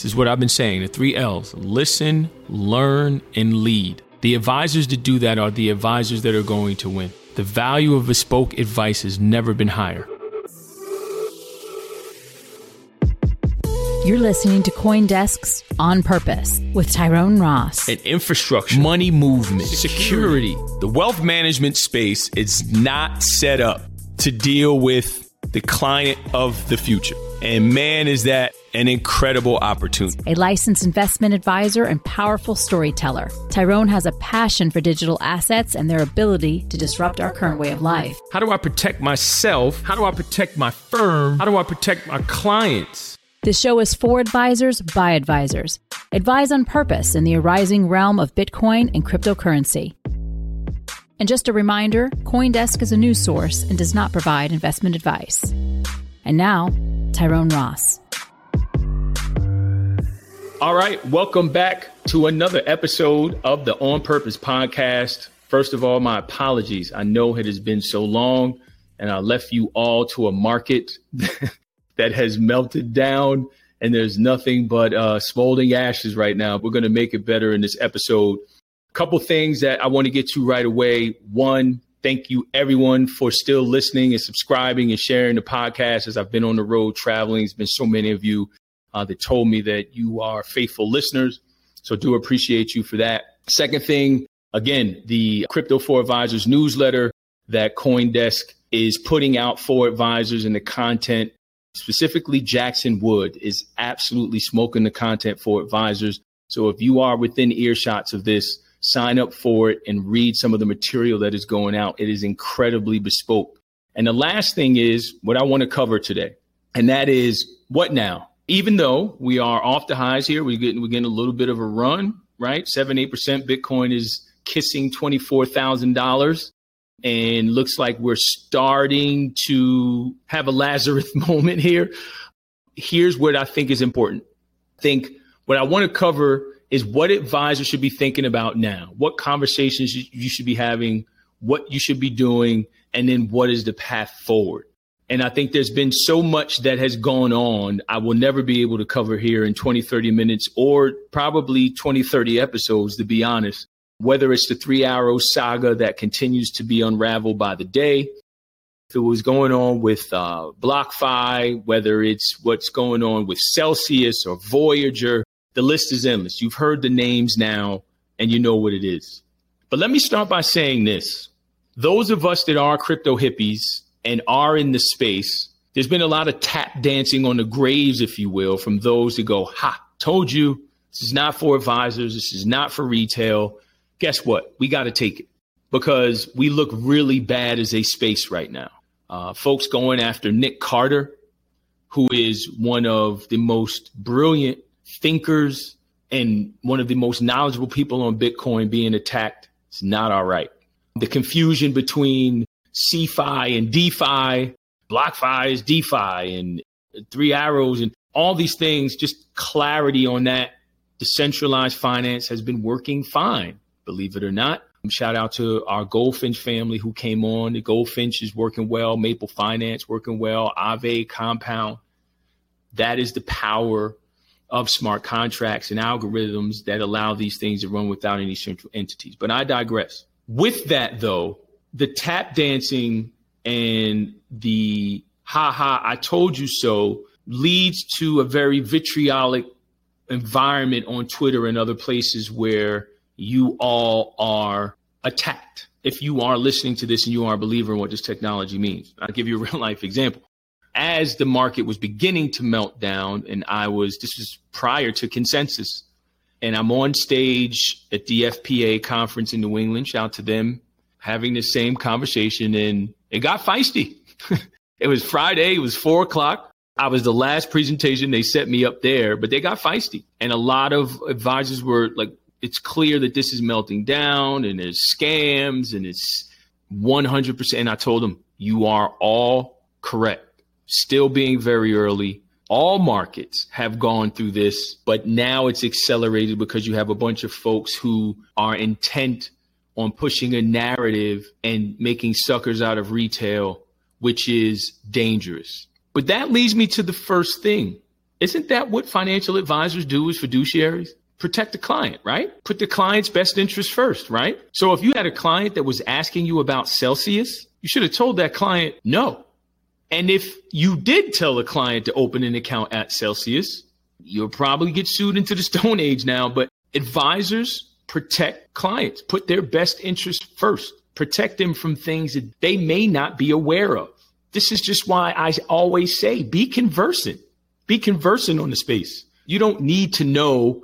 This is what I've been saying the three L's listen, learn, and lead. The advisors that do that are the advisors that are going to win. The value of bespoke advice has never been higher. You're listening to Coindesk's On Purpose with Tyrone Ross. And infrastructure, money movement, security. The wealth management space is not set up to deal with the client of the future. And man, is that an incredible opportunity. A licensed investment advisor and powerful storyteller, Tyrone has a passion for digital assets and their ability to disrupt our current way of life. How do I protect myself? How do I protect my firm? How do I protect my clients? This show is for advisors by advisors. Advise on purpose in the arising realm of Bitcoin and cryptocurrency. And just a reminder Coindesk is a news source and does not provide investment advice. And now, Tyrone Ross. All right, welcome back to another episode of the On Purpose podcast. First of all, my apologies. I know it has been so long and I left you all to a market that has melted down and there's nothing but uh, smoldering ashes right now. We're going to make it better in this episode. A couple things that I want to get to right away. One, thank you everyone for still listening and subscribing and sharing the podcast as I've been on the road traveling. It's been so many of you uh, that told me that you are faithful listeners. So do appreciate you for that. Second thing, again, the Crypto for Advisors newsletter that Coindesk is putting out for advisors and the content specifically Jackson Wood is absolutely smoking the content for advisors. So if you are within earshots of this, sign up for it and read some of the material that is going out. It is incredibly bespoke. And the last thing is what I want to cover today, and that is what now? Even though we are off the highs here, we're getting we're getting a little bit of a run, right? Seven, eight percent. Bitcoin is kissing twenty four thousand dollars and looks like we're starting to have a Lazarus moment here. Here's what I think is important. I think what I want to cover is what advisors should be thinking about now, what conversations you should be having, what you should be doing, and then what is the path forward. And I think there's been so much that has gone on. I will never be able to cover here in 20, 30 minutes or probably 20, 30 episodes, to be honest whether it's the Three Arrows saga that continues to be unraveled by the day, if it was going on with uh, BlockFi, whether it's what's going on with Celsius or Voyager, the list is endless. You've heard the names now and you know what it is. But let me start by saying this. Those of us that are crypto hippies and are in the space, there's been a lot of tap dancing on the graves, if you will, from those that go, Ha, told you, this is not for advisors, this is not for retail guess what? We got to take it because we look really bad as a space right now. Uh, folks going after Nick Carter, who is one of the most brilliant thinkers and one of the most knowledgeable people on Bitcoin being attacked. It's not all right. The confusion between CeFi and DeFi, BlockFi is DeFi, and Three Arrows, and all these things, just clarity on that. Decentralized finance has been working fine believe it or not. Shout out to our Goldfinch family who came on. The Goldfinch is working well, Maple Finance working well, Aave Compound. That is the power of smart contracts and algorithms that allow these things to run without any central entities. But I digress. With that, though, the tap dancing and the ha ha, I told you so leads to a very vitriolic environment on Twitter and other places where you all are attacked. If you are listening to this and you are a believer in what this technology means, I'll give you a real life example. As the market was beginning to melt down, and I was, this was prior to consensus, and I'm on stage at the FPA conference in New England, shout to them, having the same conversation, and it got feisty. it was Friday, it was four o'clock. I was the last presentation. They set me up there, but they got feisty. And a lot of advisors were like, it's clear that this is melting down and there's scams and it's 100%. And I told them, you are all correct. Still being very early. All markets have gone through this, but now it's accelerated because you have a bunch of folks who are intent on pushing a narrative and making suckers out of retail, which is dangerous. But that leads me to the first thing. Isn't that what financial advisors do as fiduciaries? Protect the client, right? Put the client's best interest first, right? So if you had a client that was asking you about Celsius, you should have told that client no. And if you did tell a client to open an account at Celsius, you'll probably get sued into the Stone Age now. But advisors protect clients, put their best interest first, protect them from things that they may not be aware of. This is just why I always say be conversant, be conversant on the space. You don't need to know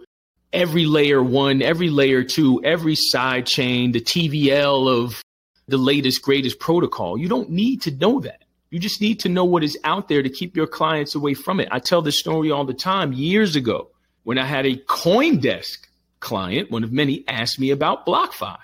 every layer one, every layer two, every side chain, the TVL of the latest, greatest protocol. You don't need to know that. You just need to know what is out there to keep your clients away from it. I tell this story all the time. Years ago, when I had a CoinDesk client, one of many, asked me about BlockFi.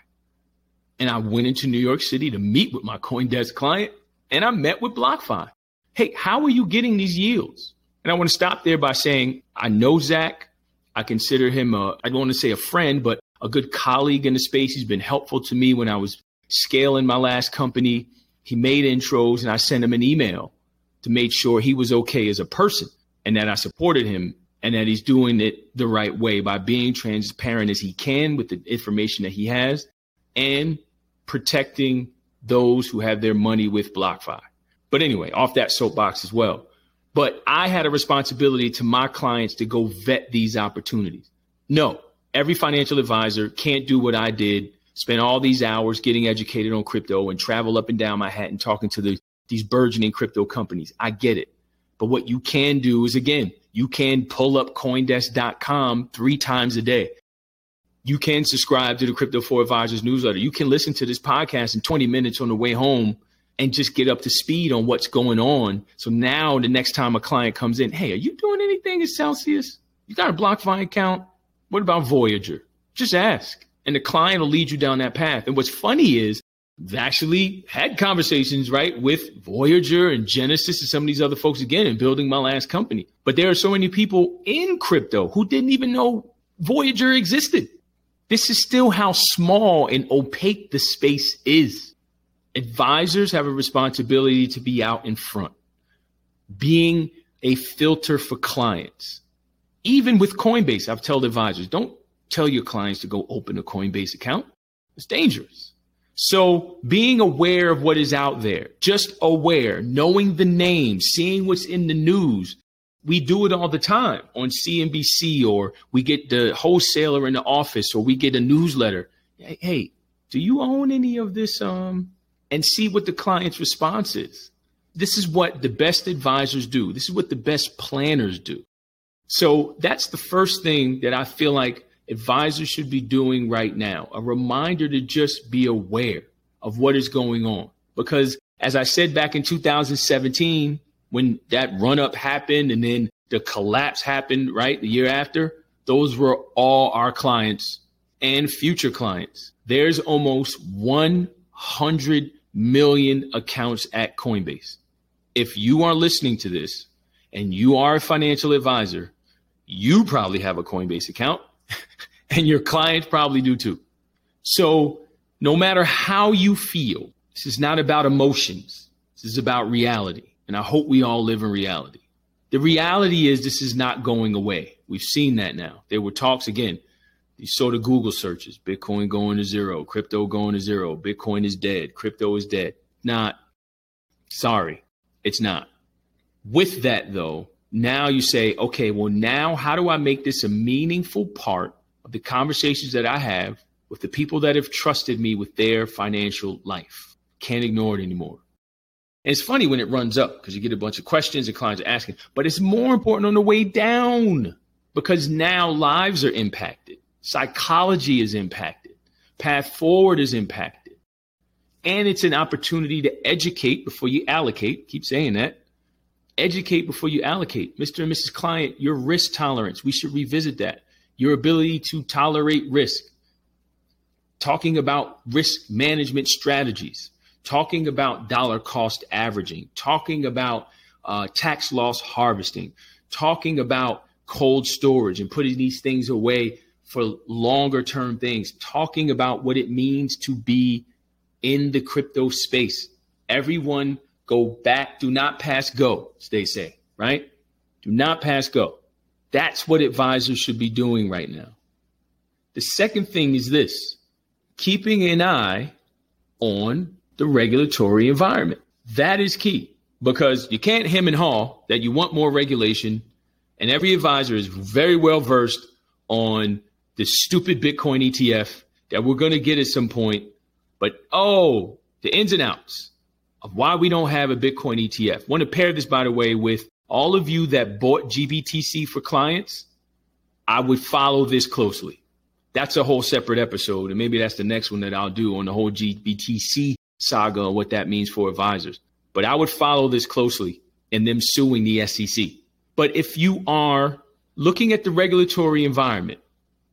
And I went into New York City to meet with my CoinDesk client, and I met with BlockFi. Hey, how are you getting these yields? And I want to stop there by saying, I know Zach. I consider him a, I don't want to say a friend, but a good colleague in the space. He's been helpful to me when I was scaling my last company. He made intros and I sent him an email to make sure he was okay as a person and that I supported him and that he's doing it the right way by being transparent as he can with the information that he has and protecting those who have their money with BlockFi. But anyway, off that soapbox as well. But I had a responsibility to my clients to go vet these opportunities. No, every financial advisor can't do what I did, spend all these hours getting educated on crypto and travel up and down Manhattan talking to the, these burgeoning crypto companies. I get it. But what you can do is again, you can pull up coindesk.com three times a day. You can subscribe to the Crypto for Advisors newsletter. You can listen to this podcast in 20 minutes on the way home and just get up to speed on what's going on. So now the next time a client comes in, hey, are you doing anything at Celsius? You got a BlockFi account? What about Voyager? Just ask. And the client will lead you down that path. And what's funny is I've actually had conversations, right, with Voyager and Genesis and some of these other folks again in building my last company. But there are so many people in crypto who didn't even know Voyager existed. This is still how small and opaque the space is advisors have a responsibility to be out in front, being a filter for clients. Even with Coinbase, I've told advisors, don't tell your clients to go open a Coinbase account. It's dangerous. So being aware of what is out there, just aware, knowing the names, seeing what's in the news. We do it all the time on CNBC or we get the wholesaler in the office or we get a newsletter. Hey, hey do you own any of this um and see what the client's response is. This is what the best advisors do. This is what the best planners do. So that's the first thing that I feel like advisors should be doing right now. A reminder to just be aware of what is going on. Because as I said back in 2017, when that run up happened and then the collapse happened, right? The year after, those were all our clients and future clients. There's almost 100 million accounts at Coinbase. If you are listening to this and you are a financial advisor, you probably have a Coinbase account and your clients probably do too. So no matter how you feel, this is not about emotions. This is about reality. And I hope we all live in reality. The reality is this is not going away. We've seen that now. There were talks again you saw the Google searches Bitcoin going to zero, crypto going to zero, Bitcoin is dead, crypto is dead. Not, sorry, it's not. With that, though, now you say, okay, well, now how do I make this a meaningful part of the conversations that I have with the people that have trusted me with their financial life? Can't ignore it anymore. And it's funny when it runs up because you get a bunch of questions and clients are asking, but it's more important on the way down because now lives are impacted. Psychology is impacted. Path forward is impacted. And it's an opportunity to educate before you allocate. Keep saying that. Educate before you allocate. Mr. and Mrs. Client, your risk tolerance, we should revisit that. Your ability to tolerate risk. Talking about risk management strategies. Talking about dollar cost averaging. Talking about uh, tax loss harvesting. Talking about cold storage and putting these things away for longer term things, talking about what it means to be in the crypto space. Everyone go back, do not pass go, they say, right? Do not pass go. That's what advisors should be doing right now. The second thing is this keeping an eye on the regulatory environment. That is key because you can't hem and haw that you want more regulation. And every advisor is very well versed on the stupid Bitcoin ETF that we're going to get at some point. But oh, the ins and outs of why we don't have a Bitcoin ETF. Want to pair this, by the way, with all of you that bought GBTC for clients. I would follow this closely. That's a whole separate episode. And maybe that's the next one that I'll do on the whole GBTC saga and what that means for advisors. But I would follow this closely and them suing the SEC. But if you are looking at the regulatory environment,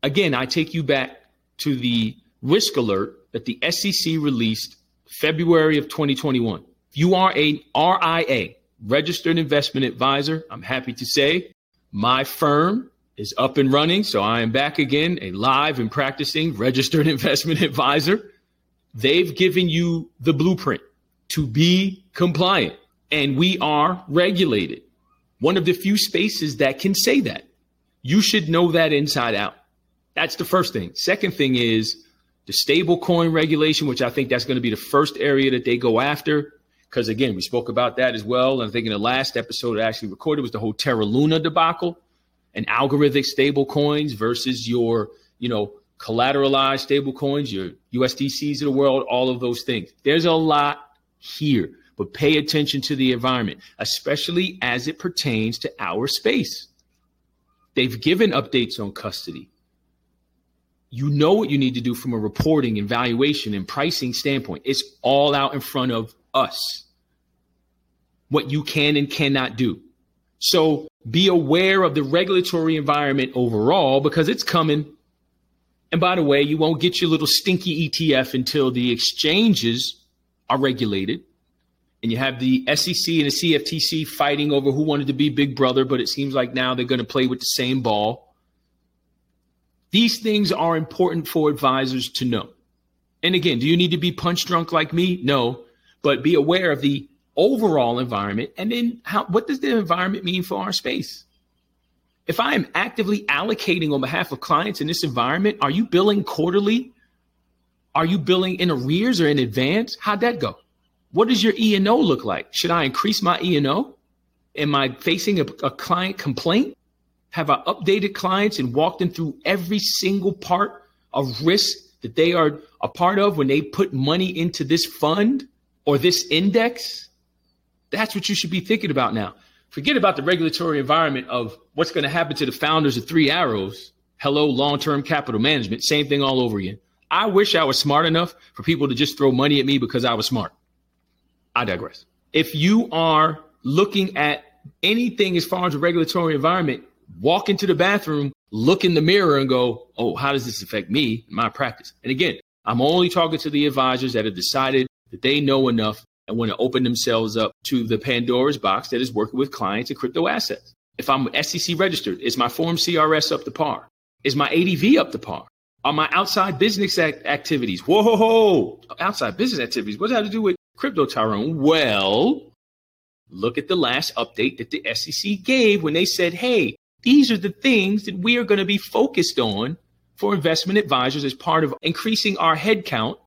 again, I take you back to the risk alert that the SEC released February of 2021. If you are a RIA, registered investment advisor, I'm happy to say my firm is up and running. So I am back again, a live and practicing registered investment advisor. They've given you the blueprint to be compliant, and we are regulated. One of the few spaces that can say that. You should know that inside out. That's the first thing. Second thing is the stable coin regulation, which I think that's going to be the first area that they go after. Because again, we spoke about that as well. And I think in the last episode I actually recorded was the whole Terra Luna debacle and algorithmic stable coins versus your, you know, collateralized stable coins, your USDCs of the world, all of those things. There's a lot here, but pay attention to the environment, especially as it pertains to our space. They've given updates on custody you know what you need to do from a reporting and valuation and pricing standpoint. It's all out in front of us. What you can and cannot do. So be aware of the regulatory environment overall because it's coming. And by the way, you won't get your little stinky ETF until the exchanges are regulated. And you have the SEC and the CFTC fighting over who wanted to be big brother, but it seems like now they're going to play with the same ball. These things are important for advisors to know. And again, do you need to be punch drunk like me? No, but be aware of the overall environment. And then how, what does the environment mean for our space? If I am actively allocating on behalf of clients in this environment, are you billing quarterly? Are you billing in arrears or in advance? How'd that go? What does your E&O look like? Should I increase my E&O? Am I facing a, a client complaint? Have I updated clients and walked them through every single part of risk that they are a part of when they put money into this fund or this index? That's what you should be thinking about now. Forget about the regulatory environment of what's going to happen to the founders of Three Arrows. Hello, long term capital management. Same thing all over again. I wish I was smart enough for people to just throw money at me because I was smart. I digress. If you are looking at anything as far as the regulatory environment, walk into the bathroom, look in the mirror and go, oh, how does this affect me, my practice? And again, I'm only talking to the advisors that have decided that they know enough and want to open themselves up to the Pandora's box that is working with clients and crypto assets. If I'm SEC registered, is my form CRS up to par? Is my ADV up to par? Are my outside business act- activities? Whoa, ho, ho, outside business activities. What does that have to do with crypto, Tyrone? Well, look at the last update that the SEC gave when they said, hey, these are the things that we are going to be focused on for investment advisors as part of increasing our headcount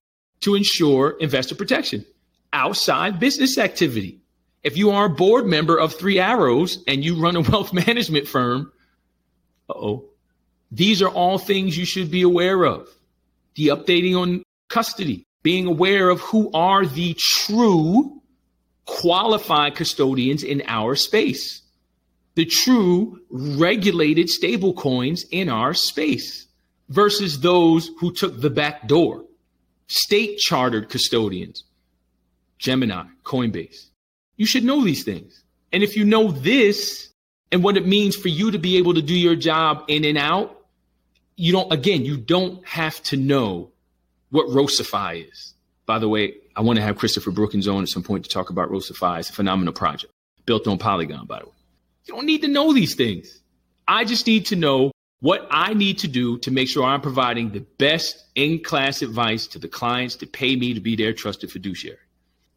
to ensure investor protection outside business activity. If you are a board member of Three Arrows and you run a wealth management firm, oh, these are all things you should be aware of. The updating on custody, being aware of who are the true qualified custodians in our space the true regulated stablecoins in our space versus those who took the back door, state chartered custodians, Gemini, Coinbase. You should know these things. And if you know this and what it means for you to be able to do your job in and out, you don't, again, you don't have to know what Rosify is. By the way, I want to have Christopher Brookins on at some point to talk about Rosify. It's a phenomenal project built on Polygon, by the way. You don't need to know these things. I just need to know what I need to do to make sure I'm providing the best in class advice to the clients to pay me to be their trusted fiduciary.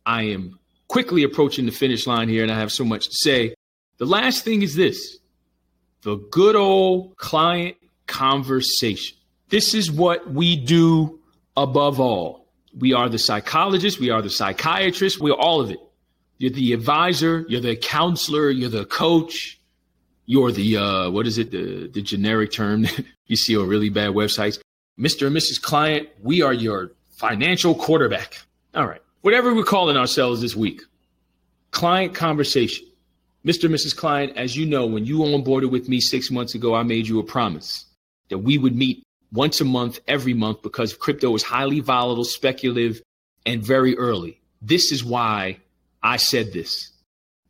I am quickly approaching the finish line here and I have so much to say. The last thing is this the good old client conversation. This is what we do above all. We are the psychologist, we are the psychiatrist, we're all of it. You're the advisor, you're the counselor, you're the coach, you're the uh, what is it, the the generic term you see on really bad websites. Mr. and Mrs. Client, we are your financial quarterback. All right. Whatever we're calling ourselves this week. Client conversation. Mr. and Mrs. Client, as you know, when you onboarded with me six months ago, I made you a promise that we would meet once a month, every month, because crypto is highly volatile, speculative, and very early. This is why I said this.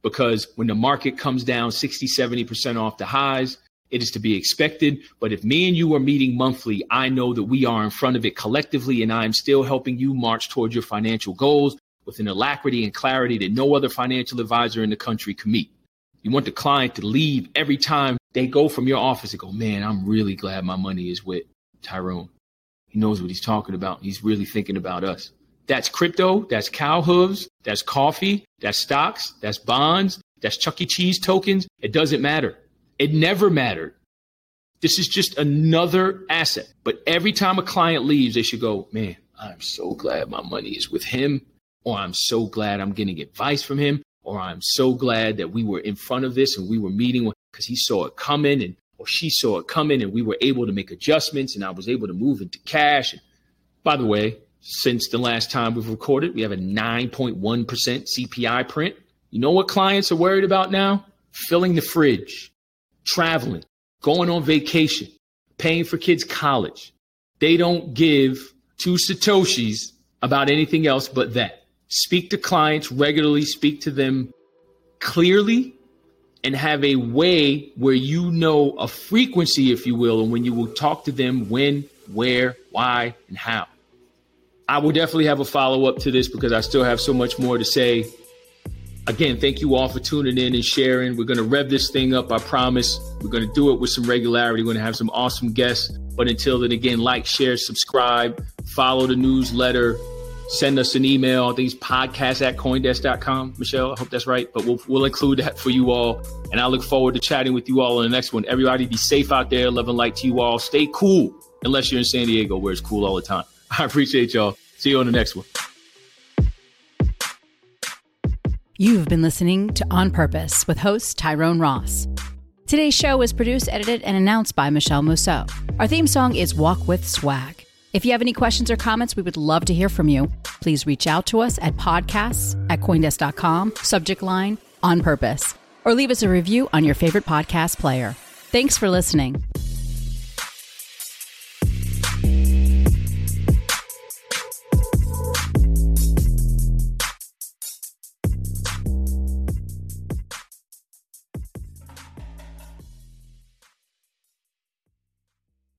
Because when the market comes down 60, 70% off the highs, it is to be expected. But if me and you are meeting monthly, I know that we are in front of it collectively, and I am still helping you march towards your financial goals with an alacrity and clarity that no other financial advisor in the country can meet. You want the client to leave every time they go from your office and go, man, I'm really glad my money is with Tyrone. He knows what he's talking about. He's really thinking about us. That's crypto. That's cow hooves. That's coffee. That's stocks. That's bonds. That's Chuck E. Cheese tokens. It doesn't matter. It never mattered. This is just another asset. But every time a client leaves, they should go, man, I'm so glad my money is with him, or I'm so glad I'm getting advice from him, or I'm so glad that we were in front of this and we were meeting because he saw it coming and or she saw it coming and we were able to make adjustments and I was able to move into cash. And by the way, since the last time we've recorded, we have a 9.1% CPI print. You know what clients are worried about now? Filling the fridge, traveling, going on vacation, paying for kids' college. They don't give two Satoshis about anything else but that. Speak to clients regularly, speak to them clearly, and have a way where you know a frequency, if you will, and when you will talk to them when, where, why, and how. I will definitely have a follow up to this because I still have so much more to say. Again, thank you all for tuning in and sharing. We're going to rev this thing up, I promise. We're going to do it with some regularity. We're going to have some awesome guests. But until then, again, like, share, subscribe, follow the newsletter, send us an email. I think it's podcast at coindesk.com. Michelle, I hope that's right. But we'll, we'll include that for you all. And I look forward to chatting with you all in the next one. Everybody be safe out there. Love and light to you all. Stay cool, unless you're in San Diego, where it's cool all the time. I appreciate y'all. See you on the next one. You've been listening to On Purpose with host Tyrone Ross. Today's show was produced, edited, and announced by Michelle Musso. Our theme song is Walk with Swag. If you have any questions or comments, we would love to hear from you. Please reach out to us at podcasts at coindesk.com, subject line on purpose, or leave us a review on your favorite podcast player. Thanks for listening.